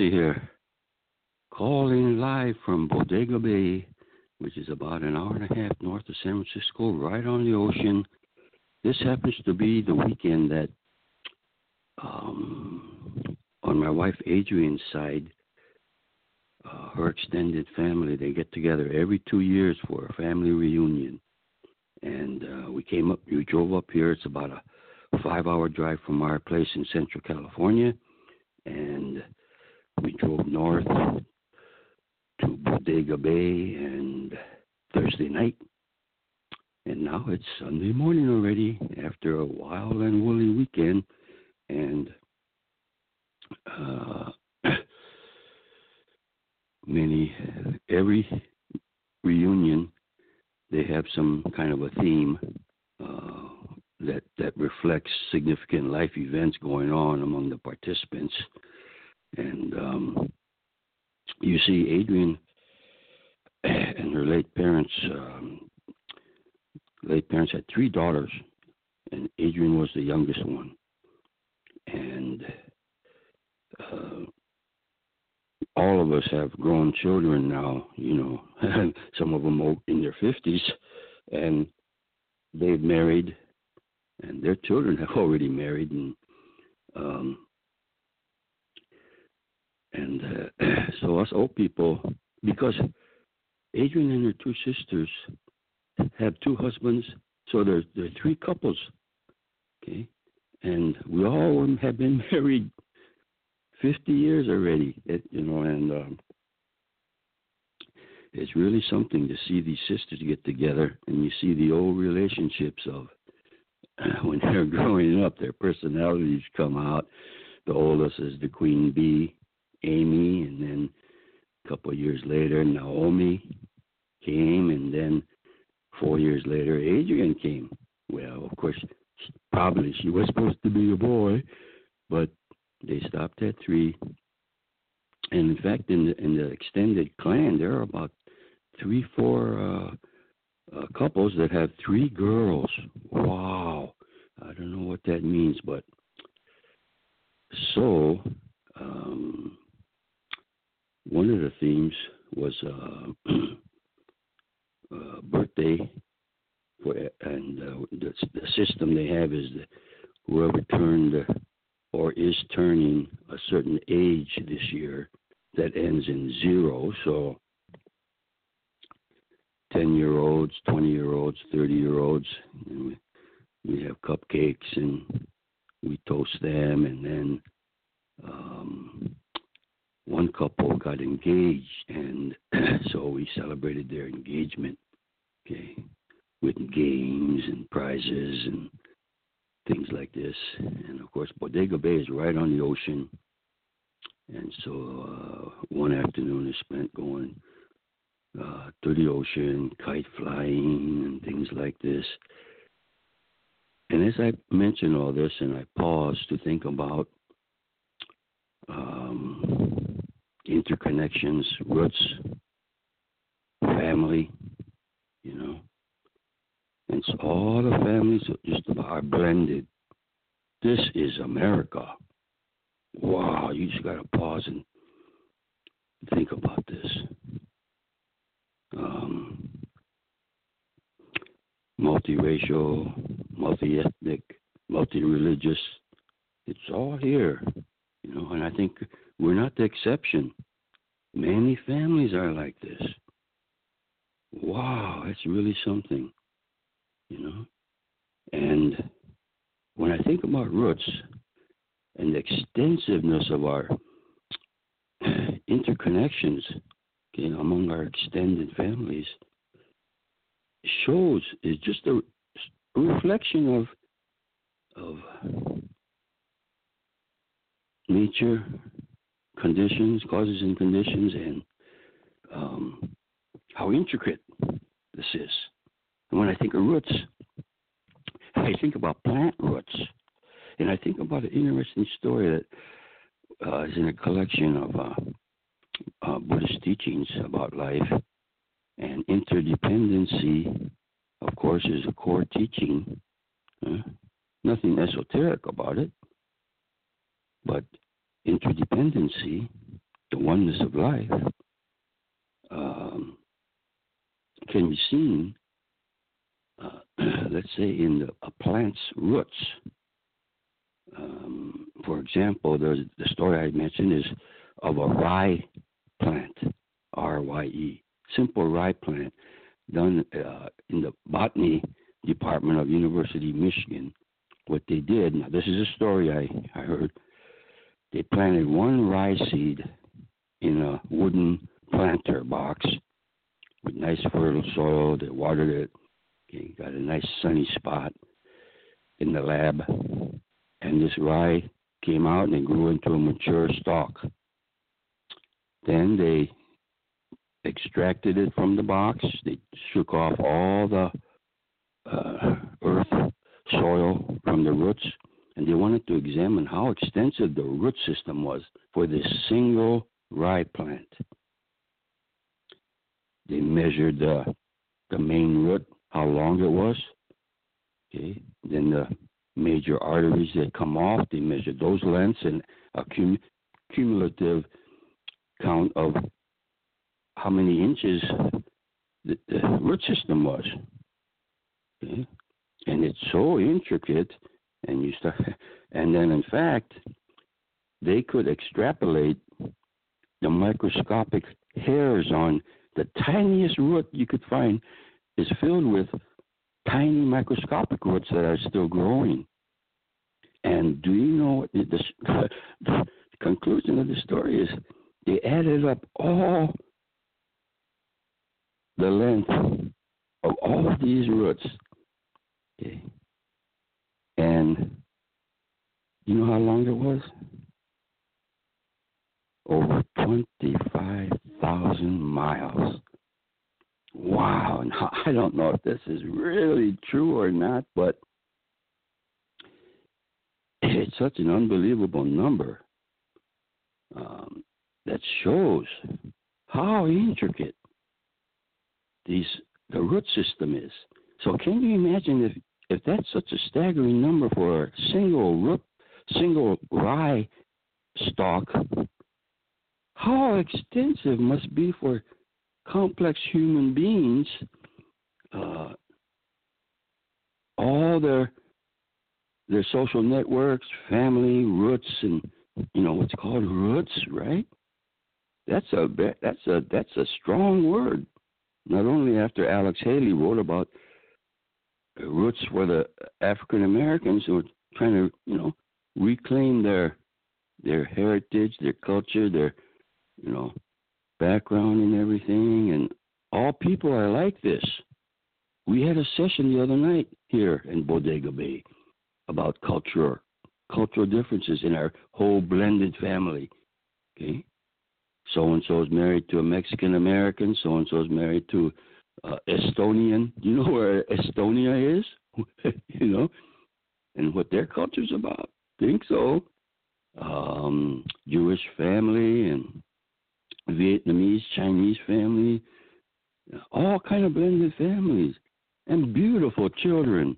Kubose here. Calling live from Bodega Bay, which is about an hour and a half north of San Francisco, right on the ocean. This happens to be the weekend that, um, on my wife Adrienne's side, uh, her extended family they get together every two years for a family reunion and uh, we came up we drove up here it's about a five hour drive from our place in central california and north to bodega bay and thursday night. And now it's sunday morning already after a wild and woolly weekend. And uh many every reunion they have some kind of a theme uh, that that reflects significant life events going on among the participants. And um, you see Adrienne and her late parents um, late parents had three daughters and Adrienne was the youngest one. And uh, all of us have grown children now, you know, some of them in their 50s, and they've married, and their children have already married, and um, and uh, so us old people, because Adrienne and her two sisters have two husbands, so there's there are three couples, okay, and we all have been married 50 years already, it, you know, and um, it's really something to see these sisters get together and you see the old relationships of when they're growing up, their personalities come out. The oldest is the queen bee, Amy, and then a couple of years later, Naomi came, and then four years later, Adrienne came. Well, of course, probably she was supposed to be a boy, but they stopped at three. And in fact, in the, in the extended clan, there are about three, four uh, uh, couples that have three girls. Wow. I don't know what that means, but so um, one of the themes was uh, uh, birthday, for, and uh, the, the system they have is that whoever turned or is turning a certain age this year that ends in zero. So 10 year olds, 20 year olds, 30 year olds, we, we have cupcakes and we toast them. And then um, one couple got engaged, and so we celebrated their engagement, okay, with games and prizes and things like this. And of course, Bodega Bay is right on the ocean. And so uh, one afternoon is spent going uh, to the ocean, kite flying, and things like this. and as I mention all this, and I pause to think about um, interconnections, roots, family, you know, and so all the families just are blended. This is America. Wow, you just got to pause and think about this. Um, multiracial, multi-ethnic, multi-religious. It's all here, you know. And I think we're not the exception. Many families are like this. Wow, that's really something, you know. And when I think about roots and the extensiveness of our interconnections okay, among our extended families, shows is just a, a reflection of of nature, conditions, causes and conditions, and um, how intricate this is. And when I think of roots, I think about plant roots, and I think about an interesting story that uh, is in a collection of uh, uh, Buddhist teachings about life and interdependency, of course, is a core teaching. Nothing esoteric about it, but interdependency, the oneness of life, um, can be seen, uh, let's say, in the, a plant's roots. Um, for example, the the story I mentioned is of a rye plant, R Y E simple rye plant done uh, in the botany department of University of Michigan. What they did, now this is a story I, I heard. They planted one rye seed in a wooden planter box with nice fertile soil. They watered it. Okay, got a nice sunny spot in the lab. And this rye came out and it grew into a mature stalk. Then they extracted it from the box. They shook off all the uh, earth, soil from the roots, and they wanted to examine how extensive the root system was for this single rye plant. They measured the the main root, how long it was. Okay, then the major arteries that come off, they measured those lengths and a cum- cumulative count of how many inches the, the root system was. Okay? And it's so intricate, and you start, and then in fact, they could extrapolate the microscopic hairs on the tiniest root you could find is filled with tiny microscopic roots that are still growing. And do you know the, the conclusion of the story is? They added up all the length of all of these roots. Okay. And you know how long it was? Over 25,000 miles. Wow. Now, I don't know if this is really true or not, but it's such an unbelievable number um, that shows how intricate these the root system is. So can you imagine if if that's such a staggering number for a single root single rye stalk, how extensive must be for complex human beings uh, all their their social networks, family, roots, and you know what's called roots, right? That's a that's a that's a strong word. Not only after Alex Haley wrote about roots for the African Americans who are trying to, you know, reclaim their their heritage, their culture, their, you know, background and everything. And all people are like this. We had a session the other night here in Bodega Bay about culture, cultural differences in our whole blended family. Okay, so and so is married to a Mexican American. So and so is married to uh, Estonian. You know where Estonia is? you know, and what their culture's about. Think so. Um, Jewish family and Vietnamese, Chinese family, all kind of blended families, and beautiful children.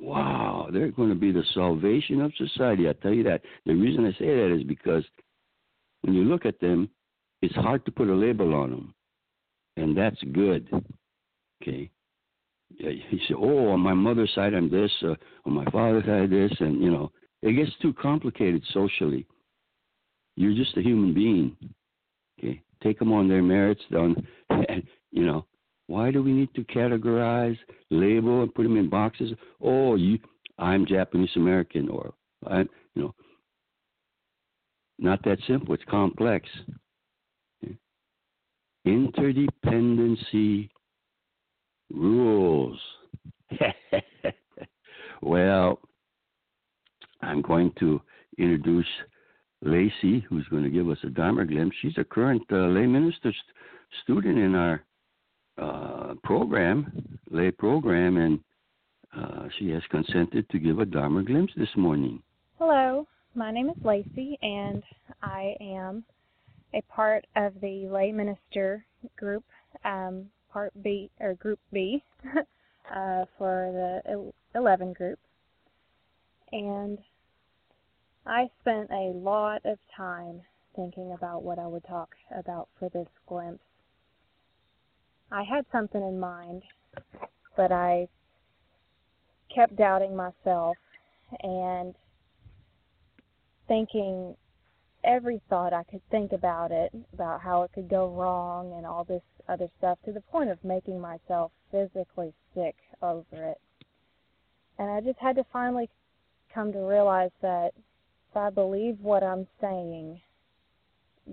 Wow, they're going to be the salvation of society. I tell you that. The reason I say that is because when you look at them, it's hard to put a label on them, and that's good. Okay. He said, "Oh, on my mother's side, I'm this. Uh, on my father's side, this," and you know, it gets too complicated socially. You're just a human being. Okay, take them on their merits. On, you know, why do we need to categorize, label, and put them in boxes? Oh, you, I'm Japanese American, or I, you know, not that simple. It's complex. Okay. Interdependency rules. well, I'm going to introduce Lacey, who's going to give us a Dharma glimpse. She's a current uh, lay minister st- student in our uh, program, lay program, and uh, she has consented to give a Dharma glimpse this morning. Hello, my name is Lacey, and I am a part of the lay minister group, um, part B or Group B, uh, for the 11 group, and I spent a lot of time thinking about what I would talk about for this glimpse. I had something in mind, but I kept doubting myself and thinking every thought I could think about it, about how it could go wrong and all this other stuff, to the point of making myself physically sick over it. And I just had to finally come to realize that if I believe what I'm saying,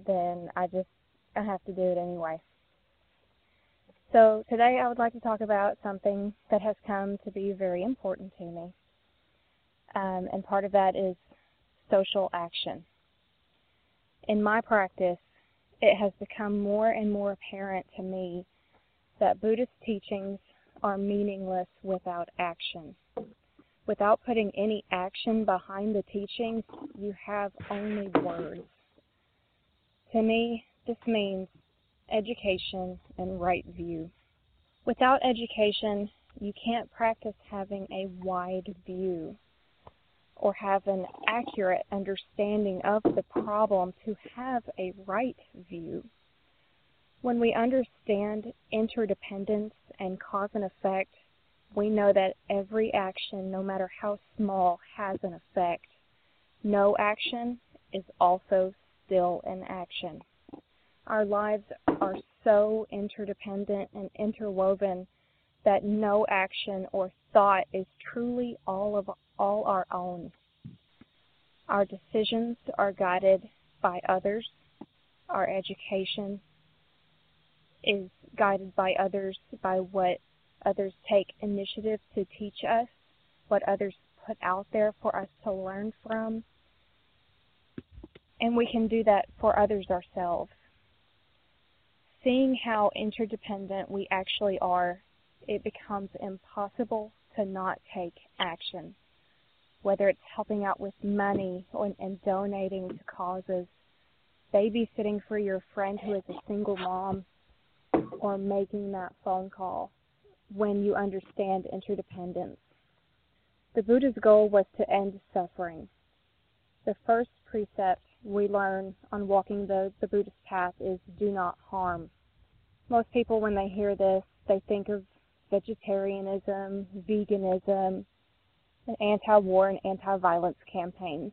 then I just I have to do it anyway. So today I would like to talk about something that has come to be very important to me. Um, and part of that is social action. In my practice, it has become more and more apparent to me that Buddhist teachings are meaningless without action without putting any action behind the teachings, you have only words. To me, this means education and right view. Without education, you can't practice having a wide view or have an accurate understanding of the problem to have a right view. When we understand interdependence and cause and effect, we know that every action, no matter how small, has an effect. No action is also still an action. Our lives are so interdependent and interwoven that no action or thought is truly all of all our own. Our decisions are guided by others. Our education is guided by others by what others take initiative to teach us, what others put out there for us to learn from. And we can do that for others ourselves. Seeing how interdependent we actually are, it becomes impossible to not take action. Whether it's helping out with money or, and donating to causes, babysitting for your friend who is a single mom, or making that phone call when you understand interdependence. The Buddha's goal was to end suffering. The first precept we learn on walking the, the Buddhist path is do not harm. Most people, when they hear this, they think of vegetarianism, veganism, and anti war and anti violence campaigns.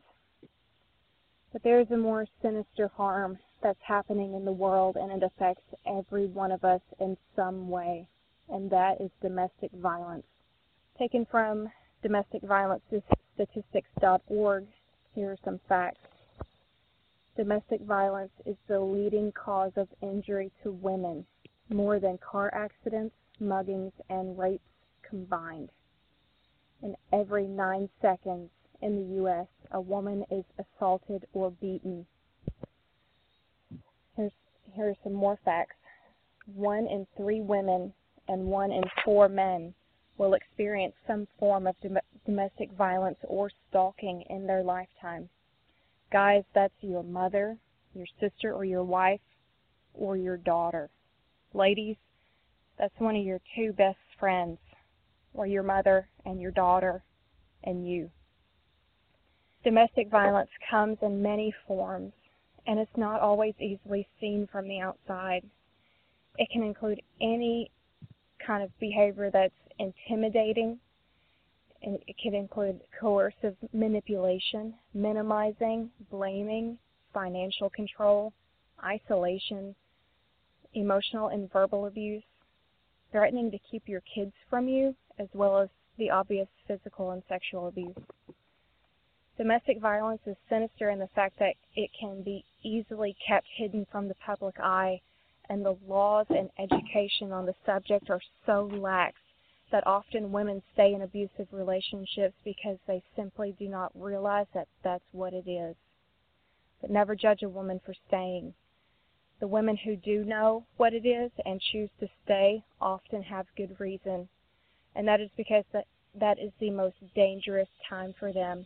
But there is a more sinister harm that's happening in the world, and it affects every one of us in some way and that is domestic violence. Taken from domesticviolencestatistics.org, here are some facts. Domestic violence is the leading cause of injury to women, more than car accidents, muggings, and rapes combined. In every nine seconds in the U.S., a woman is assaulted or beaten. Here's, here are some more facts. One in three women and one in four men will experience some form of dom- domestic violence or stalking in their lifetime. Guys, that's your mother, your sister or your wife, or your daughter. Ladies, that's one of your two best friends, or your mother and your daughter and you. Domestic violence comes in many forms, and it's not always easily seen from the outside. It can include any kind of behavior that's intimidating. And it can include coercive manipulation, minimizing, blaming, financial control, isolation, emotional and verbal abuse, threatening to keep your kids from you, as well as the obvious physical and sexual abuse. Domestic violence is sinister in the fact that it can be easily kept hidden from the public eye, and the laws and education on the subject are so lax that often women stay in abusive relationships because they simply do not realize that that's what it is. But never judge a woman for staying. The women who do know what it is and choose to stay often have good reason, and that is because that, that is the most dangerous time for them.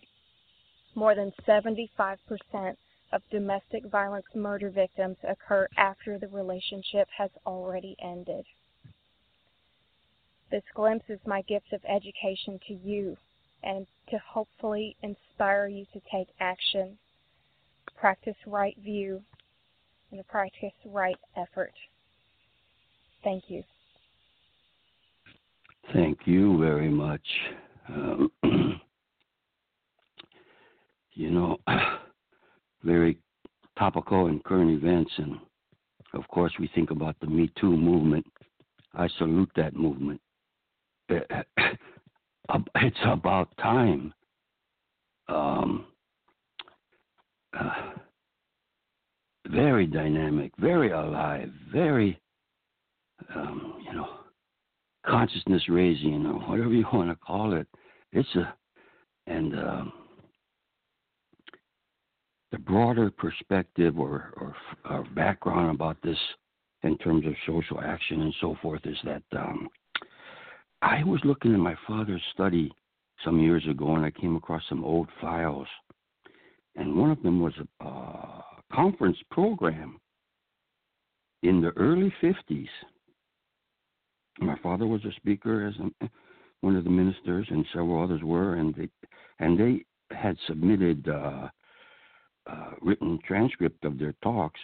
More than 75% of domestic violence murder victims occur after the relationship has already ended. This glimpse is my gift of education to you and to hopefully inspire you to take action, practice right view, and practice right effort. Thank you. Thank you very much. Um, you know, very topical and current events. And of course, we think about the Me Too movement. I salute that movement. It's about time. Um, uh, very dynamic, very alive, very, um, you know, consciousness raising, or whatever you want to call it. It's a, and um, the broader perspective or, or, or, background about this in terms of social action and so forth is that um, I was looking in my father's study some years ago and I came across some old files. And one of them was a conference program in the early 50s. My father was a speaker as a, one of the ministers, and several others were, and they and they had submitted uh, uh, written transcript of their talks,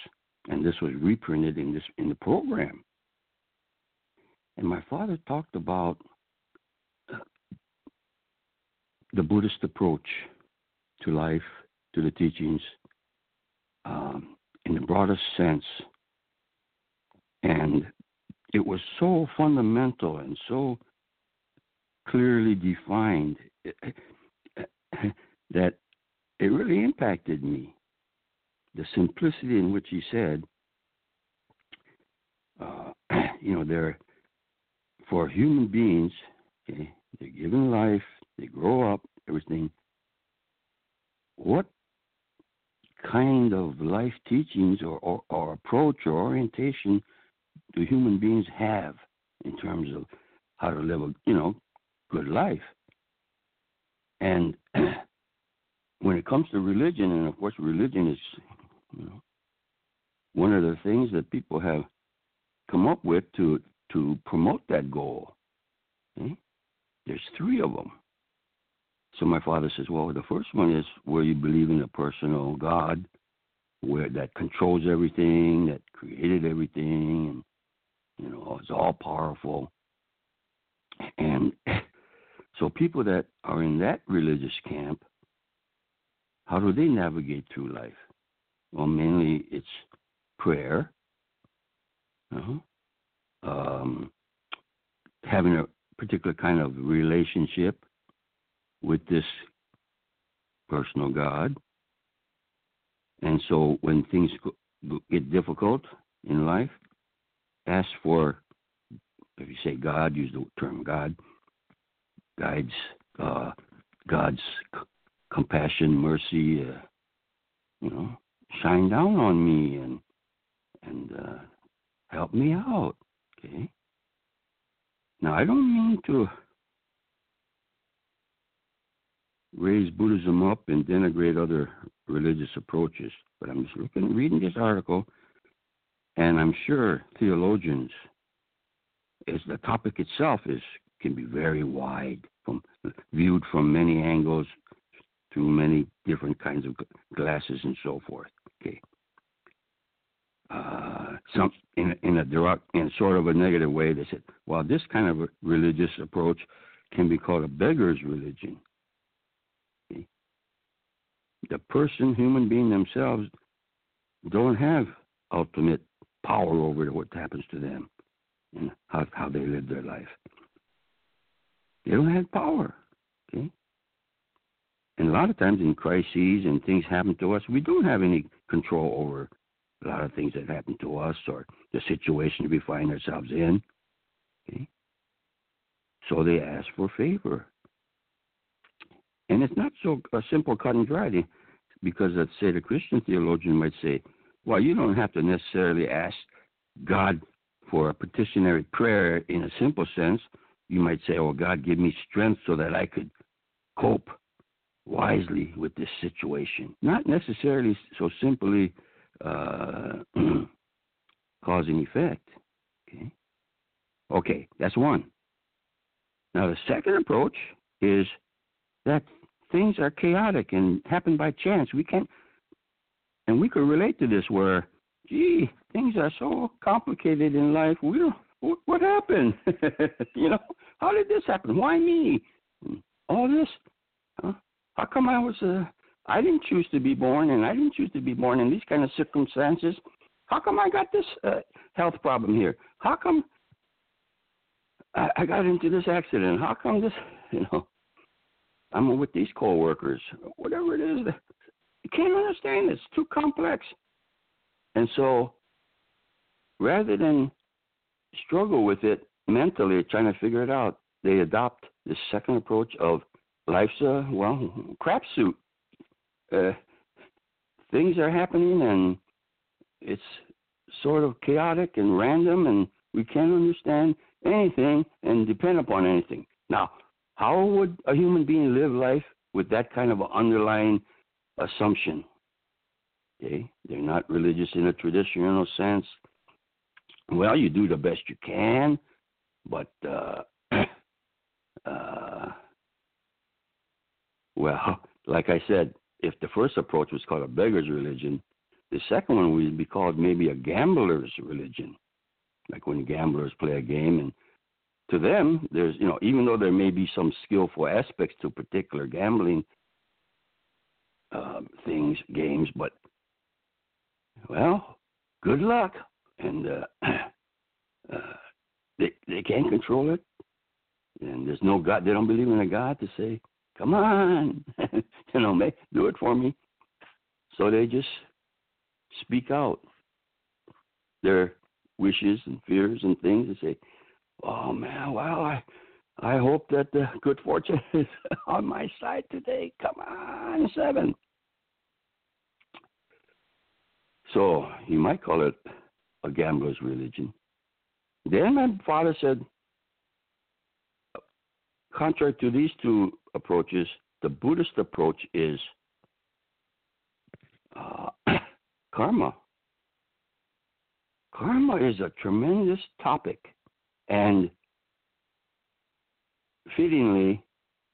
and this was reprinted in this in the program. And my father talked about uh, the Buddhist approach to life, to the teachings, um, in the broadest sense. And it was so fundamental and so clearly defined that it really impacted me. The simplicity in which he said, uh, you know, they're for human beings, okay, they're given life, they grow up, everything. What kind of life teachings or, or, or approach or orientation do human beings have in terms of how to live a you know good life? And when it comes to religion, and of course, religion is you know, one of the things that people have come up with to to promote that goal. Okay? Eh? There's three of them. So my father says, well, the first one is where you believe in a personal God, where that controls everything, that created everything, and you know is all powerful. And so people that are in that religious camp how do they navigate through life? Well, mainly it's prayer, uh-huh. um, having a particular kind of relationship with this personal God. And so when things get difficult in life, ask for, if you say God, use the term God, guides, uh, God's compassion, mercy, uh, you know, shine down on me and and uh, help me out. Okay. Now I don't mean to raise Buddhism up and denigrate other religious approaches. But I'm just looking, reading this article, and I'm sure theologians, as the topic itself is, can be very wide, from viewed from many angles, through many different kinds of glasses and so forth. Okay. Uh, some in in a direct in sort of a negative way, they said, well, this kind of religious approach can be called a beggar's religion. The person, human being themselves, don't have ultimate power over what happens to them and how how they live their life. They don't have power. Okay. And a lot of times in crises and things happen to us, we don't have any control over a lot of things that happen to us or the situation we find ourselves in. Okay? So they ask for favor. And it's not so simple cut and dry because let's say the Christian theologian might say, well, you don't have to necessarily ask God for a petitionary prayer in a simple sense. You might say, oh, God, give me strength so that I could cope wisely with this situation. Not necessarily so simply uh, cause and effect. Okay. Okay, that's one. Now the second approach is that things are chaotic and happen by chance. We can't, and we could relate to this where, gee, things are so complicated in life. We don't. What, happened? you know, how did this happen? Why me? All this. Huh? How come I was uh, I didn't choose to be born, and I didn't choose to be born in these kind of circumstances. How come I got this uh, health problem here? How come I, I got into this accident? How come this? You know, I'm with these coworkers. Whatever it is, you can't understand. It's too complex, and so rather than struggle with it mentally, trying to figure it out, they adopt this second approach of life's a well crap suit uh, things are happening and it's sort of chaotic and random and we can't understand anything and depend upon anything. Now, how would a human being live life with that kind of underlying assumption? Okay, they're not religious in a traditional sense. Well, you do the best you can, but uh, uh, well, like I said, if the first approach was called a beggar's religion, the second one would be called maybe a gambler's religion, like when gamblers play a game and to them, there's you know even though there may be some skillful aspects to particular gambling uh, things, games, but well, good luck, and uh, uh, they they can't control it, and there's no God. They don't believe in a God to say, Come on, you know, make, do it for me. So they just speak out their wishes and fears and things and say, "Oh man, well, I, I hope that the good fortune is on my side today. Come on, seven. So you might call it a gambler's religion. Then my father said, contrary to these two approaches, the Buddhist approach is uh, karma. Karma is a tremendous topic. And fittingly,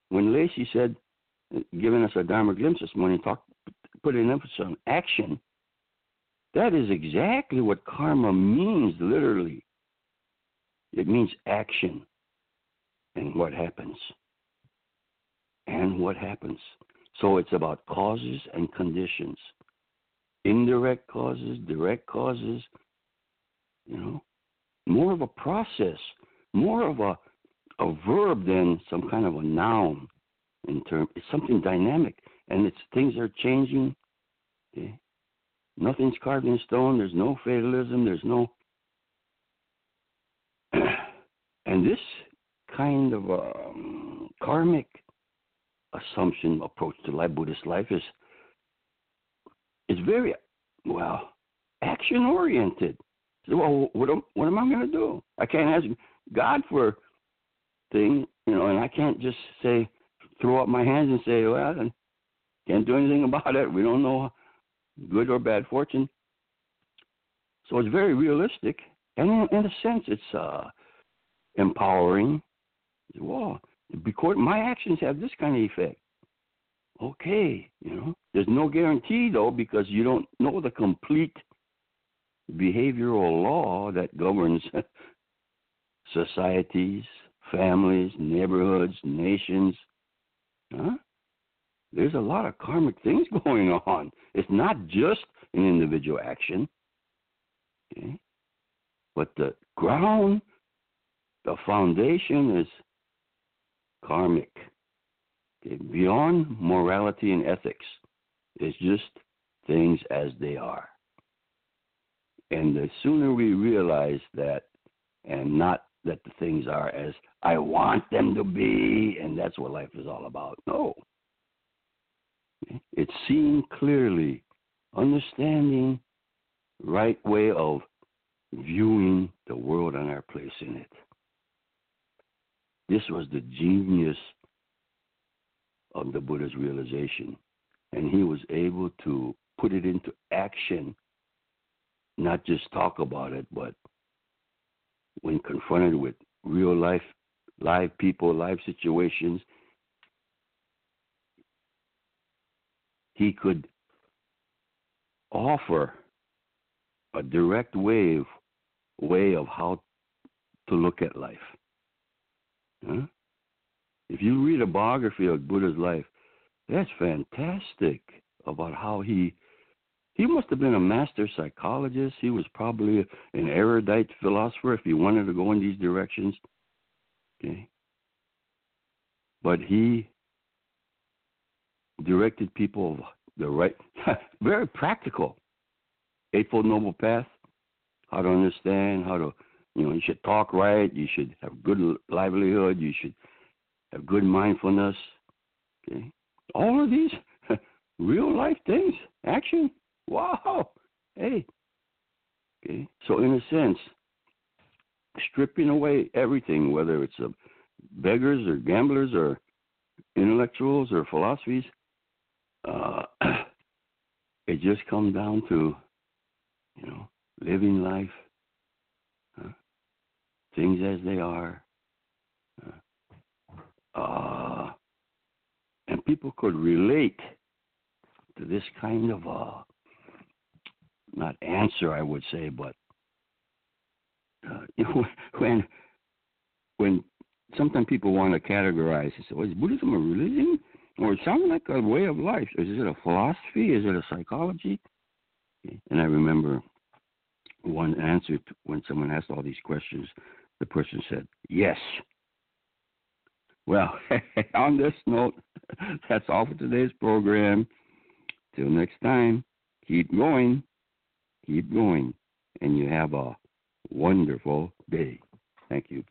when Lacey said, giving us a Dharma glimpse this morning, talk, put an emphasis on action, that is exactly what karma means, literally. It means action and what happens. And what happens. So it's about causes and conditions. Indirect causes, direct causes, you know. More of a process, more of a a verb than some kind of a noun in term it's something dynamic and it's things are changing. Okay? Nothing's carved in stone, there's no fatalism, there's no and this kind of um, karmic assumption approach to life, Buddhist life is is very well action oriented. Well, what am, what am I going to do? I can't ask God for thing, you know, and I can't just say throw up my hands and say, well, I can't do anything about it. We don't know good or bad fortune. So it's very realistic, and in, in a sense, it's uh, empowering. Well, because my actions have this kind of effect. Okay, you know, there's no guarantee though because you don't know the complete behavioral law that governs societies, families, neighborhoods, nations. Huh? There's a lot of karmic things going on. It's not just an individual action. Okay? But the ground, the foundation is karmic. Okay? Beyond morality and ethics, it's just things as they are. And the sooner we realize that and not that the things are as I want them to be, and that's what life is all about. No. It's seeing clearly, understanding right way of viewing the world and our place in it. This was the genius of the Buddha's realization. And he was able to put it into action, not just talk about it, but when confronted with real life, live people, live situations, he could offer a direct of, way of how to look at life. Huh? If you read a biography of Buddha's life, that's fantastic about how he he must have been a master psychologist. He was probably an erudite philosopher if he wanted to go in these directions. Okay. But he directed people the right, very practical, Eightfold Noble Path, how to understand, how to, you know, you should talk right, you should have good livelihood, you should have good mindfulness. Okay. All of these real life things, action. Wow. Hey. Okay. So in a sense, stripping away everything, whether it's a beggars or gamblers or intellectuals or philosophies, uh, it just comes down to, you know, living life, things as they are. Uh, and people could relate to this kind of uh, not answer, I would say, but uh, you know, when when sometimes people want to categorize and say, "Well, is Buddhism a religion, or it sounds like a way of life? Is it a philosophy? Is it a psychology?" And I remember one answer to, when someone asked all these questions. The person said, "Yes." Well, on this note, that's all for today's program. Till next time, keep going keep going, and you have a wonderful day. Thank you.